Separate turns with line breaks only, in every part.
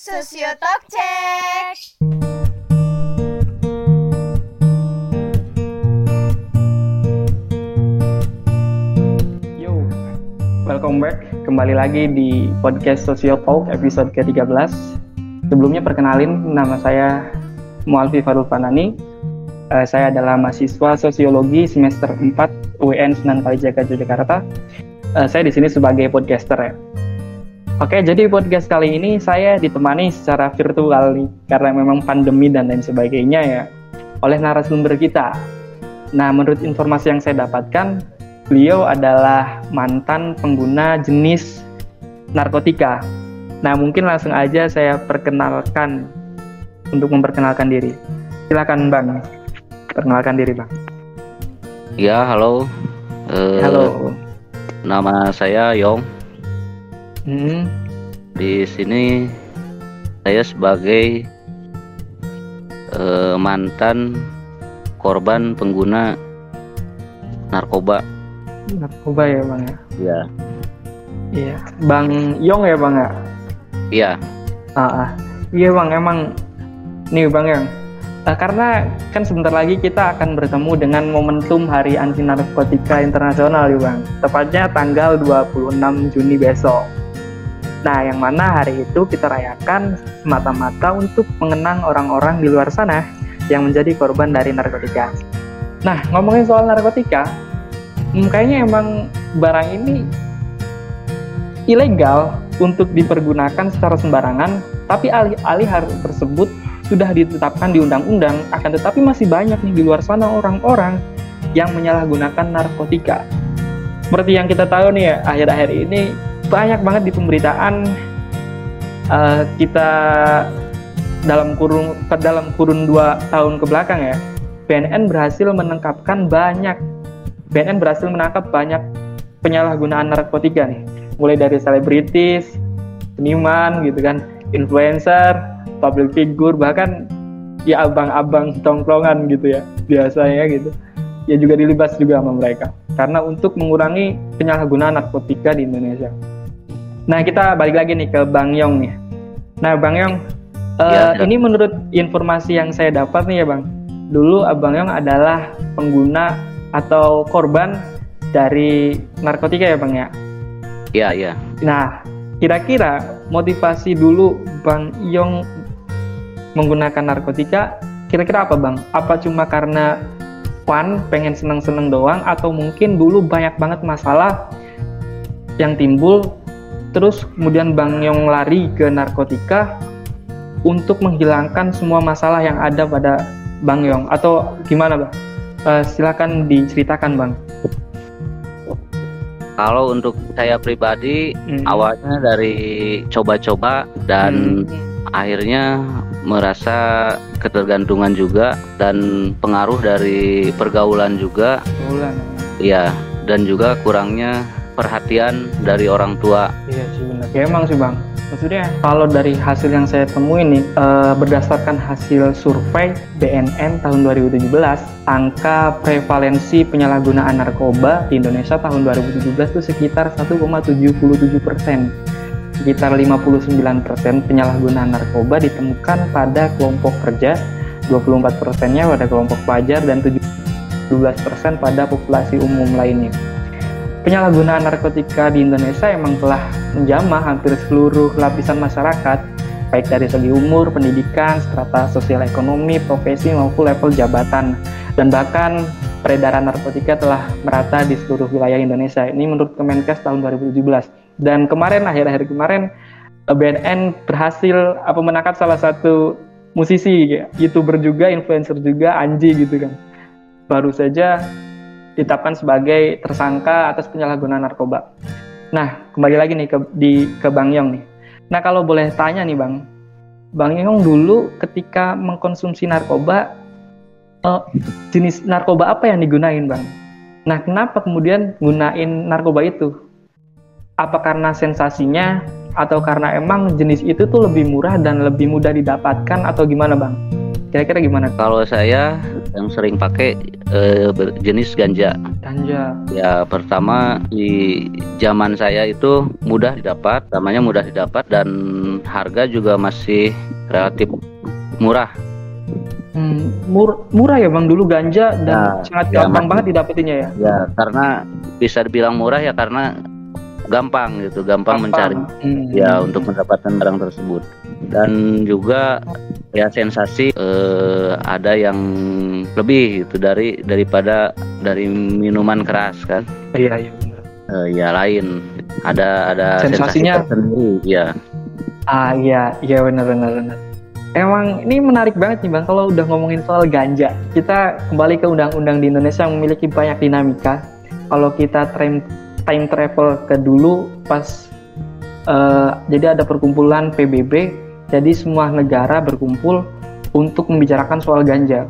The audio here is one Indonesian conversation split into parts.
Susio Talk Check.
Yo, welcome back. Kembali lagi di podcast Sosio Talk episode ke-13. Sebelumnya perkenalin, nama saya Mualfi Farul Fanani. Eh, saya adalah mahasiswa Sosiologi semester 4 UIN Sunan Kalijaga Yogyakarta. Eh, saya di sini sebagai podcaster ya. Oke, jadi podcast kali ini saya ditemani secara virtual nih, karena memang pandemi dan lain sebagainya ya, oleh narasumber kita. Nah, menurut informasi yang saya dapatkan, beliau adalah mantan pengguna jenis narkotika. Nah, mungkin langsung aja saya perkenalkan untuk memperkenalkan diri. Silakan Bang, perkenalkan diri Bang.
Ya, halo. Eh,
Halo.
Nama saya Yong.
Hmm,
Di sini saya sebagai eh, mantan korban pengguna narkoba.
narkoba ya Bang ya.
Ya.
Iya, Bang Yong ya Bang ya.
Iya.
Ah, ah. iya bang, emang nih bang yang eh, karena kan sebentar lagi kita akan bertemu dengan momentum Hari Anti Narkotika Internasional ya bang, tepatnya tanggal 26 Juni besok. Nah, yang mana hari itu kita rayakan semata-mata untuk mengenang orang-orang di luar sana yang menjadi korban dari narkotika. Nah, ngomongin soal narkotika, hmm, kayaknya emang barang ini ilegal untuk dipergunakan secara sembarangan, tapi alih-alih hal tersebut sudah ditetapkan di undang-undang, akan tetapi masih banyak nih di luar sana orang-orang yang menyalahgunakan narkotika. Seperti yang kita tahu nih ya, akhir-akhir ini banyak banget di pemberitaan eh, kita dalam kurun dalam kurun dua tahun ke belakang ya, BNN berhasil menangkapkan banyak BNN berhasil menangkap banyak penyalahgunaan narkotika nih mulai dari selebritis, seniman gitu kan, influencer, public figure, bahkan ya abang-abang tongkrongan gitu ya biasanya gitu. Ya juga dilibas juga sama mereka karena untuk mengurangi penyalahgunaan narkotika di Indonesia. Nah kita balik lagi nih ke Bang Yong nih. Nah Bang Yong,
Ya, ya.
ini menurut informasi yang saya dapat nih ya Bang, dulu Abang Yong adalah pengguna atau korban dari narkotika ya Bang ya.
Iya, iya.
Nah, kira-kira motivasi dulu Bang Yong menggunakan narkotika, kira-kira apa Bang? Apa cuma karena fun, pengen seneng-seneng doang, atau mungkin dulu banyak banget masalah yang timbul, terus kemudian Bang Yong lari ke narkotika untuk menghilangkan semua masalah yang ada pada Bang Yong, atau gimana Bang? Eh, silakan diceritakan Bang.
Kalau untuk saya pribadi
Hmm.
awalnya dari coba-coba dan akhirnya merasa ketergantungan juga dan pengaruh dari pergaulan juga
Bulan.
ya dan juga kurangnya perhatian dari orang tua
Iya sih benar. Ya emang sih bang. Maksudnya kalau dari hasil yang saya temuin nih eh, berdasarkan hasil survei BNN tahun 2017, angka prevalensi penyalahgunaan narkoba di Indonesia tahun 2017 itu sekitar 1,77 persen. Sekitar 59 persen penyalahgunaan narkoba ditemukan pada kelompok kerja, 24 persennya pada kelompok pelajar dan 17 persen pada populasi umum lainnya penyalahgunaan narkotika di Indonesia emang telah menjamah hampir seluruh lapisan masyarakat, baik dari segi umur, pendidikan, strata sosial ekonomi, profesi maupun level jabatan. Dan bahkan peredaran narkotika telah merata di seluruh wilayah Indonesia. Ini menurut Kemenkes tahun 2017. Dan kemarin, akhir-akhir kemarin, BNN berhasil apa menangkap salah satu musisi, youtuber juga, influencer juga, Anji gitu kan. Baru saja ditetapkan sebagai tersangka atas penyalahgunaan narkoba. Nah, kembali lagi nih ke di ke Bang Yong nih. Nah, kalau boleh tanya nih Bang, Bang Yong dulu ketika mengkonsumsi narkoba, eh, jenis narkoba apa yang digunain Bang? Nah, kenapa kemudian gunain narkoba itu? Apa karena sensasinya atau karena emang jenis itu tuh lebih murah dan lebih mudah didapatkan atau gimana Bang? Kira-kira gimana?
kalau saya yang sering pakai ber- jenis ganja.
Ganja.
Ya pertama di zaman saya itu mudah didapat, namanya mudah didapat dan harga juga masih relatif murah.
Hmm, mur- murah ya bang dulu ganja dan
Ya,
sangat
ya,
gampang banget didapetinnya ya.
Ya karena bisa dibilang murah ya karena gampang gitu, gampang, mencari.
Hmm.
Ya untuk mendapatkan barang tersebut dan juga ya sensasi eh, ada yang lebih gitu dari daripada dari minuman keras kan.
Iya iya.
Eh, ya lain ada ada
Sensasinya-
sensasi tersendiri ya
Ah iya iya benar benar benar. Emang ini menarik banget nih bang kalau udah ngomongin soal ganja. Kita kembali ke undang-undang di Indonesia yang memiliki banyak dinamika. Kalau kita time time travel ke dulu pas eh, jadi ada perkumpulan PBB, jadi semua negara berkumpul untuk membicarakan soal ganja.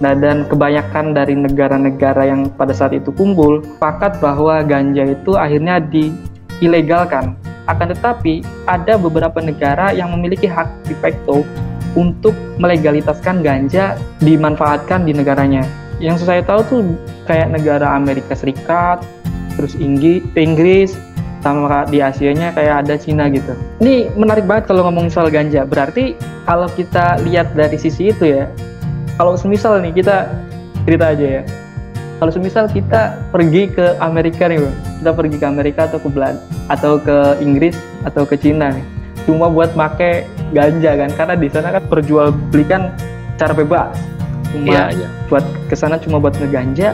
Nah, dan kebanyakan dari negara-negara yang pada saat itu kumpul sepakat bahwa ganja itu akhirnya diilegalkan. Akan tetapi ada beberapa negara yang memiliki hak de facto untuk melegalitaskan ganja dimanfaatkan di negaranya. Yang saya tahu tuh kayak negara Amerika Serikat, terus Inggris, sama di Asianya kayak ada Cina gitu. Ini menarik banget kalau ngomong soal ganja. Berarti kalau kita lihat dari sisi itu ya, kalau semisal nih kita cerita aja ya. Kalau semisal kita pergi ke Amerika nih, Bang. Kita pergi ke Amerika atau ke Belanda atau ke Inggris atau ke Cina nih. Cuma buat make ganja kan karena di sana kan perjual belikan cara bebas. Cuma
Iya, iya.
buat ke sana cuma buat ngeganja.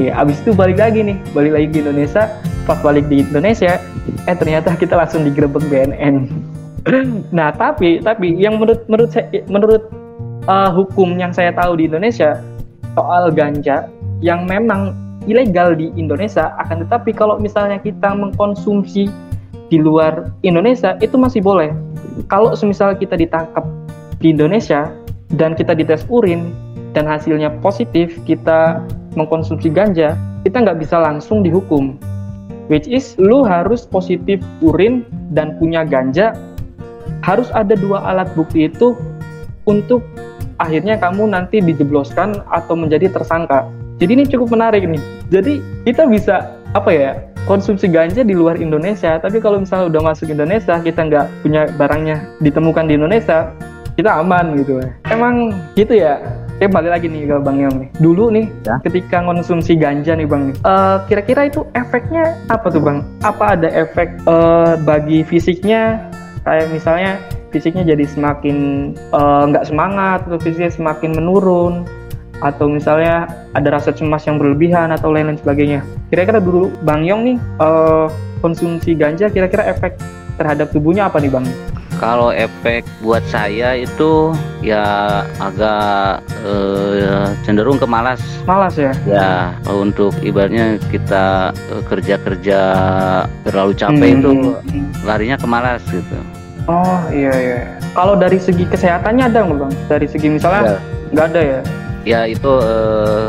Ya, abis itu balik lagi nih, balik lagi ke Indonesia. Pas balik di Indonesia, eh ternyata kita langsung digerebek BNN. nah, tapi tapi yang menurut menurut saya menurut uh, hukum yang saya tahu di Indonesia soal ganja yang memang ilegal di Indonesia akan tetapi kalau misalnya kita mengkonsumsi di luar Indonesia itu masih boleh. Kalau semisal kita ditangkap di Indonesia dan kita dites urin dan hasilnya positif kita mengkonsumsi ganja, kita nggak bisa langsung dihukum. Which is lu harus positif urin dan punya ganja, harus ada dua alat bukti itu untuk akhirnya kamu nanti dijebloskan atau menjadi tersangka. Jadi ini cukup menarik nih. Jadi kita bisa apa ya konsumsi ganja di luar Indonesia, tapi kalau misalnya udah masuk Indonesia kita nggak punya barangnya ditemukan di Indonesia, kita aman gitu. Emang gitu ya. Oke balik lagi nih ke Bang Yong nih. Dulu nih
Ya.
ketika konsumsi ganja nih Bang eh, kira-kira itu efeknya apa tuh Bang? Apa ada efek eh, bagi fisiknya? Kayak misalnya fisiknya jadi semakin eh, nggak semangat atau fisiknya semakin menurun atau misalnya ada rasa cemas yang berlebihan atau lain-lain sebagainya. Kira-kira dulu Bang Yong nih eh, konsumsi ganja kira-kira efek terhadap tubuhnya apa nih Bang?
Kalau efek buat saya itu ya agak eh, cenderung ke malas.
Malas ya?
Ya untuk ibaratnya kita eh, kerja-kerja terlalu capek
Hmm,
itu larinya ke malas gitu.
Oh iya iya. Kalau dari segi kesehatannya ada nggak bang? Dari segi misalnya
Ya,
nggak ada ya?
ya itu eh,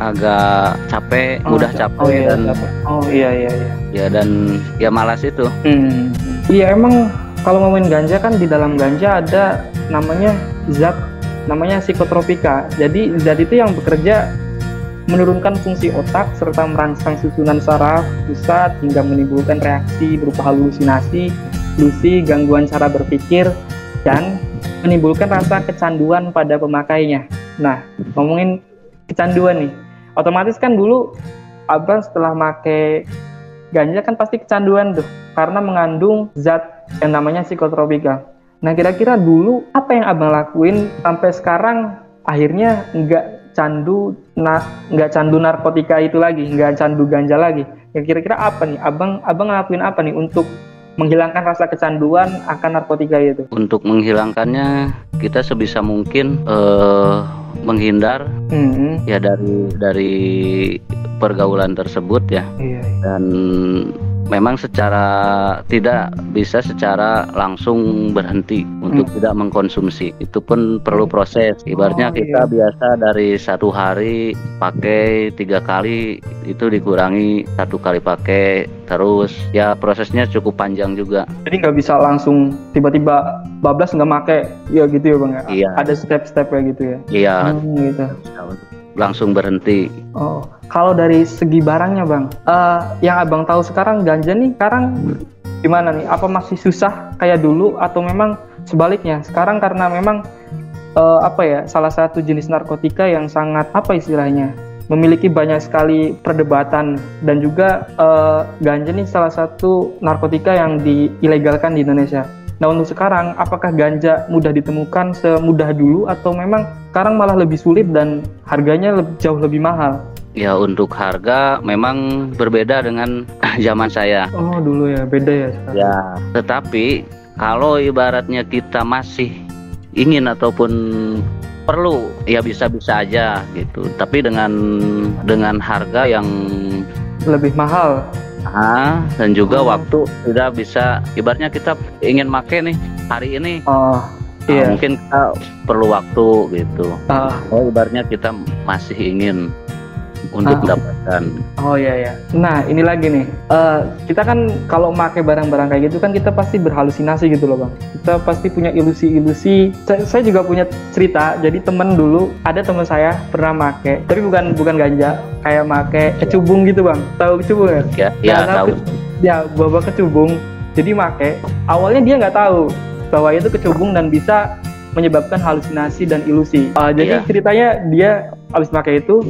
agak capek,
Oh,
mudah
cap-
capek
oh, iya,
dan
capek. oh iya iya iya.
ya dan ya malas itu.
Hmm. Iya emang kalau ngomongin ganja kan di dalam ganja ada namanya zat namanya psikotropika. Jadi zat itu yang bekerja menurunkan fungsi otak serta merangsang susunan saraf pusat hingga menimbulkan reaksi berupa halusinasi, lusi, gangguan cara berpikir, dan menimbulkan rasa kecanduan pada pemakainya. Nah, ngomongin kecanduan nih, otomatis kan dulu abang setelah make ganja kan pasti kecanduan tuh karena mengandung zat yang namanya psikotropika. Nah kira-kira dulu apa yang abang lakuin sampai sekarang akhirnya nggak candu na nggak candu narkotika itu lagi, nggak candu ganja lagi. Ya kira-kira apa nih? Abang abang ngelakuin apa nih untuk menghilangkan rasa kecanduan akan narkotika itu?
Untuk menghilangkannya kita sebisa mungkin eh, menghindar
Hmm,
ya dari dari pergaulan tersebut ya
iya.
dan memang secara tidak bisa secara langsung berhenti untuk tidak mengkonsumsi. Itu pun perlu proses. Ibaratnya
Oh,
kita
iya.
biasa dari satu hari pakai tiga kali itu dikurangi satu kali pakai terus ya prosesnya cukup panjang juga.
Jadi nggak bisa langsung tiba-tiba bablas nggak make ya gitu ya bang ya.
Iya.
Ada step-step kayak gitu ya.
Iya
Hmm, gitu.
Langsung berhenti.
Oh, kalau dari segi barangnya bang, eh, yang abang tahu sekarang ganja nih sekarang gimana nih? Apa masih susah kayak dulu atau memang sebaliknya? Sekarang karena memang eh, apa ya salah satu jenis narkotika yang sangat apa istilahnya memiliki banyak sekali perdebatan dan juga eh, ganja nih salah satu narkotika yang diilegalkan di Indonesia. Nah untuk sekarang apakah ganja mudah ditemukan semudah dulu atau memang sekarang malah lebih sulit dan harganya lebih, jauh lebih mahal?
Ya untuk harga memang berbeda dengan zaman saya.
Oh dulu ya beda ya sekarang.
Ya, tetapi kalau ibaratnya kita masih ingin ataupun perlu, ya bisa-bisa aja gitu. Tapi dengan dengan harga yang
Lebih mahal.
Ah dan juga
Oh.
waktu tidak bisa ibaratnya kita ingin make nih hari ini
Oh
ah,
iya.
mungkin kita perlu waktu gitu.
Ah,
Oh ibaratnya kita masih ingin untuk
Ah.
mendapatkan
oh iya ya. Nah ini lagi nih. Eh, kita kan kalau pakai barang-barang kayak gitu kan kita pasti berhalusinasi gitu loh bang. Kita pasti punya ilusi-ilusi. Saya, saya juga punya cerita. Jadi temen dulu ada temen saya pernah make, tapi bukan bukan ganja, kayak make kecubung gitu bang. Tahu kecubung ya?
ya ya
Nah,
tahu
tapi- Ya bawa kecubung. Jadi make. Awalnya dia nggak tahu bahwa itu kecubung dan bisa menyebabkan halusinasi dan ilusi. Uh, jadi
Iya.
ceritanya dia habis pakai itu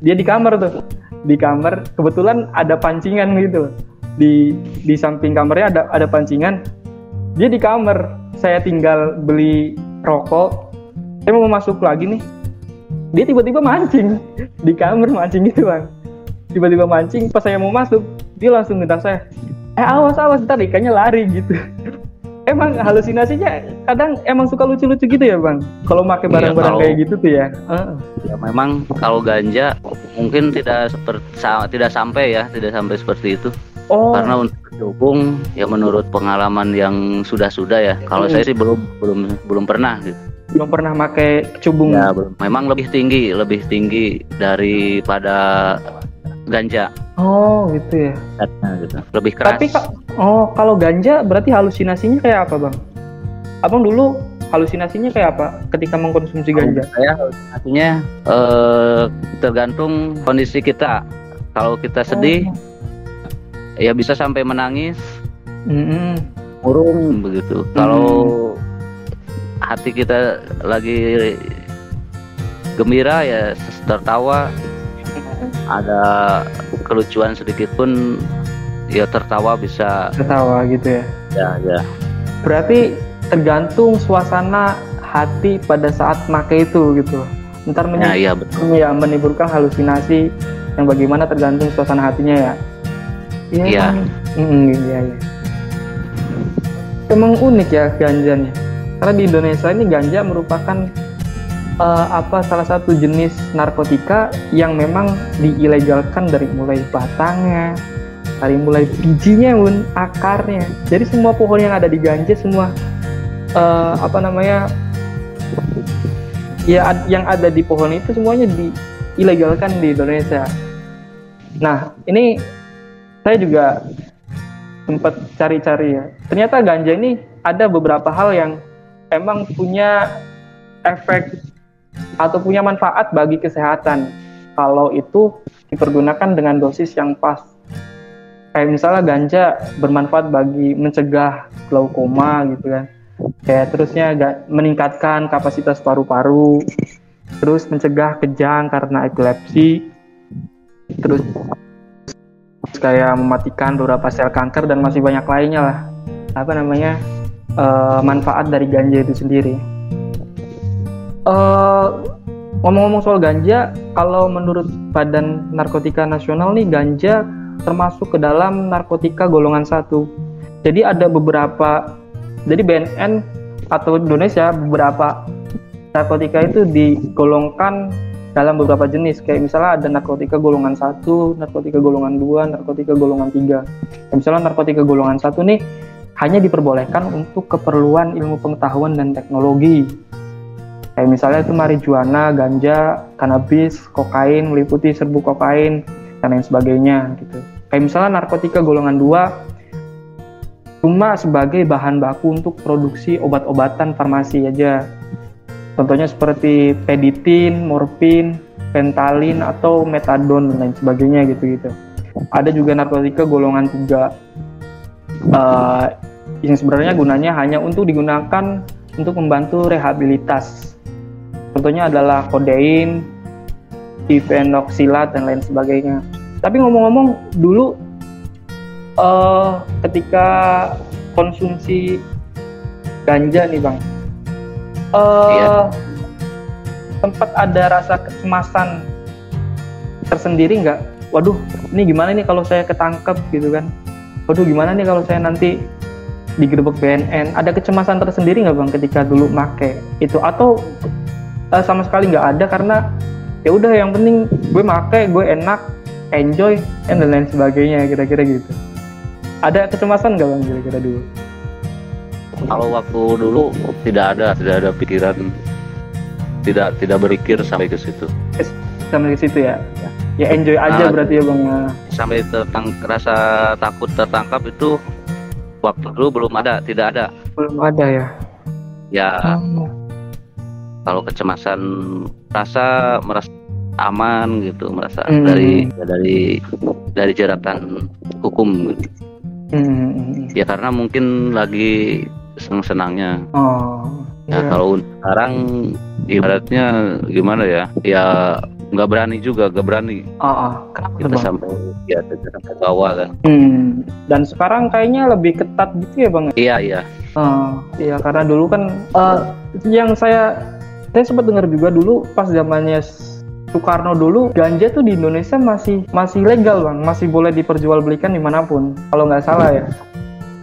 dia di kamar tuh. Di kamar kebetulan ada pancingan gitu. Di di samping kamarnya ada ada pancingan. Dia di kamar. Saya tinggal beli rokok. Saya mau masuk lagi nih. Dia tiba-tiba mancing. Di kamar mancing gitu bang. Tiba-tiba mancing pas saya mau masuk dia langsung ngedak saya eh awas awas ntar ikannya lari gitu emang halusinasinya kadang emang suka lucu-lucu gitu ya bang kalau pakai
Iya,
barang-barang
kalau-
kayak gitu tuh ya Heeh.
Ya memang kalau ganja mungkin tidak seperti tidak sampai ya, tidak sampai seperti itu.
oh
Karena untuk dukung ya menurut pengalaman yang sudah-sudah ya. Kalau
Hmm.
saya sih belum belum belum pernah gitu.
belum pernah pakai kecubung
Ya belum. Memang lebih tinggi, lebih tinggi daripada ganja
oh gitu ya
Nah, gitu. Lebih keras.
Tapi oh kalau ganja berarti halusinasinya kayak apa bang? Abang dulu halusinasinya kayak apa ketika mengkonsumsi ganja?
saya halusinasinya eh, tergantung kondisi kita. Kalau kita sedih ya bisa sampai menangis
Oh. Mm-mm.
murung begitu. Kalau hati kita lagi gembira ya tertawa ada kelucuan sedikit pun ya tertawa bisa
Tertawa gitu ya.
ya ya
Berarti tergantung suasana hati pada saat make itu gitu. Ntar
ya
menye-
iya betul
ya, menimbulkan halusinasi yang bagaimana tergantung suasana hatinya ya.
Iya.
Mm, iya, iya. Emang unik ya ganja nih. Karena di Indonesia ini ganja merupakan eh, apa salah satu jenis narkotika yang memang diilegalkan dari mulai batangnya, dari mulai bijinya pun akarnya. Jadi semua pohon yang ada di ganja semua eh, apa namanya ya yang ada di pohon itu semuanya diilegalkan di Indonesia. Nah, ini saya juga sempat cari-cari ya. Ternyata ganja ini ada beberapa hal yang emang punya efek atau punya manfaat bagi kesehatan. Kalau itu dipergunakan dengan dosis yang pas. Kayak misalnya ganja bermanfaat bagi mencegah glaukoma gitu kan. Kayak terusnya meningkatkan kapasitas paru-paru, terus mencegah kejang karena epilepsi, terus kayak mematikan beberapa sel kanker dan masih banyak lainnya lah. Apa namanya? Eh, manfaat dari ganja itu sendiri Eh, ngomong-ngomong soal ganja kalau menurut Badan Narkotika Nasional nih ganja termasuk ke dalam narkotika golongan satu jadi ada beberapa jadi BNN atau Indonesia beberapa narkotika itu digolongkan dalam beberapa jenis kayak misalnya ada narkotika golongan satu, narkotika golongan dua, narkotika golongan tiga. Kayak misalnya narkotika golongan satu nih hanya diperbolehkan untuk keperluan ilmu pengetahuan dan teknologi. Kayak misalnya itu marijuana, ganja, kanabis, kokain, meliputi serbu kokain dan lain sebagainya gitu. Kayak misalnya narkotika golongan dua cuma sebagai bahan baku untuk produksi obat-obatan farmasi aja Contohnya seperti peditin, morfin, pentalin atau metadon dan lain sebagainya gitu-gitu. Ada juga narkotika golongan tiga uh, yang sebenarnya gunanya hanya untuk digunakan untuk membantu rehabilitas. Contohnya adalah kodein, difenoksilat dan lain sebagainya. Tapi ngomong-ngomong dulu uh, ketika konsumsi ganja nih bang, uh, iya. sempat ada rasa kecemasan tersendiri nggak? Waduh, ini gimana nih kalau saya ketangkep gitu kan? Waduh, gimana nih kalau saya nanti digerebek BNN? Ada kecemasan tersendiri nggak bang ketika dulu make itu? Atau uh, sama sekali nggak ada karena ya udah yang penting gue make, gue enak, enjoy, dan lain sebagainya kira-kira gitu. Ada kecemasan nggak bang kira-kira dulu?
kalau waktu dulu tidak ada tidak ada pikiran tidak tidak berpikir sampai ke situ
sampai ke situ ya ya enjoy aja nah, berarti ya bang ya.
sampai tertang rasa takut tertangkap itu waktu dulu belum ada tidak ada
belum ada ya
ya oh. Kalau kecemasan rasa merasa aman gitu merasa hmm. dari dari dari jeratan hukum gitu. Hmm. Ya karena mungkin lagi senang-senangnya. Oh. Nah, yeah. kalau sekarang ibaratnya gimana ya? Ya nggak berani juga, nggak berani.
Oh, oh. kenapa
kita bang? sampai ya ke bawah kan.
Hmm. Dan sekarang kayaknya lebih ketat gitu ya bang?
Iya iya.
Oh, iya karena dulu kan uh, yang saya saya sempat dengar juga dulu pas zamannya Soekarno dulu ganja tuh di Indonesia masih masih legal bang, masih boleh diperjualbelikan di mana pun kalau nggak salah ya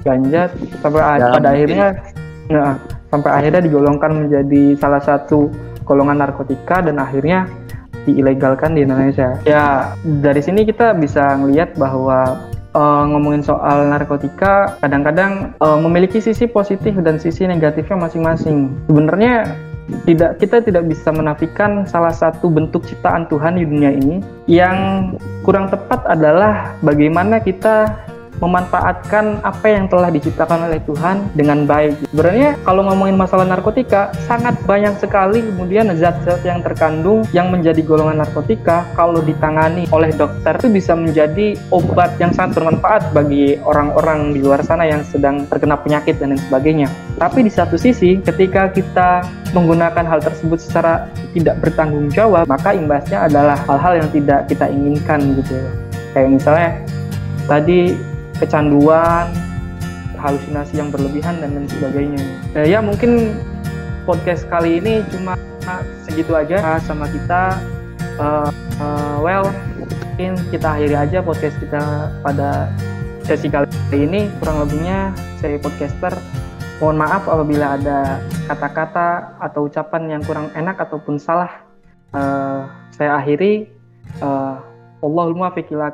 ganja sampai ya, pada akhirnya nah, sampai akhirnya digolongkan menjadi salah satu golongan narkotika dan akhirnya diilegalkan di Indonesia. Ya dari sini kita bisa melihat bahwa uh, ngomongin soal narkotika kadang-kadang uh, memiliki sisi positif dan sisi negatifnya masing-masing. Sebenarnya tidak kita tidak bisa menafikan salah satu bentuk ciptaan Tuhan di dunia ini. Yang kurang tepat adalah bagaimana kita memanfaatkan apa yang telah diciptakan oleh Tuhan dengan baik. Sebenarnya kalau ngomongin masalah narkotika, sangat banyak sekali kemudian zat-zat yang terkandung yang menjadi golongan narkotika kalau ditangani oleh dokter itu bisa menjadi obat yang sangat bermanfaat bagi orang-orang di luar sana yang sedang terkena penyakit dan lain sebagainya. Tapi di satu sisi, ketika kita menggunakan hal tersebut secara tidak bertanggung jawab, maka imbasnya adalah hal-hal yang tidak kita inginkan gitu. Kayak misalnya tadi kecanduan, halusinasi yang berlebihan dan lain sebagainya. Nah, ya mungkin podcast kali ini cuma segitu aja sama kita. Uh, uh, well, mungkin kita akhiri aja podcast kita pada sesi kali ini. Kurang lebihnya saya podcaster. Mohon maaf apabila ada kata-kata atau ucapan yang kurang enak ataupun salah. Uh, saya akhiri. Uh, Allahumma fiqila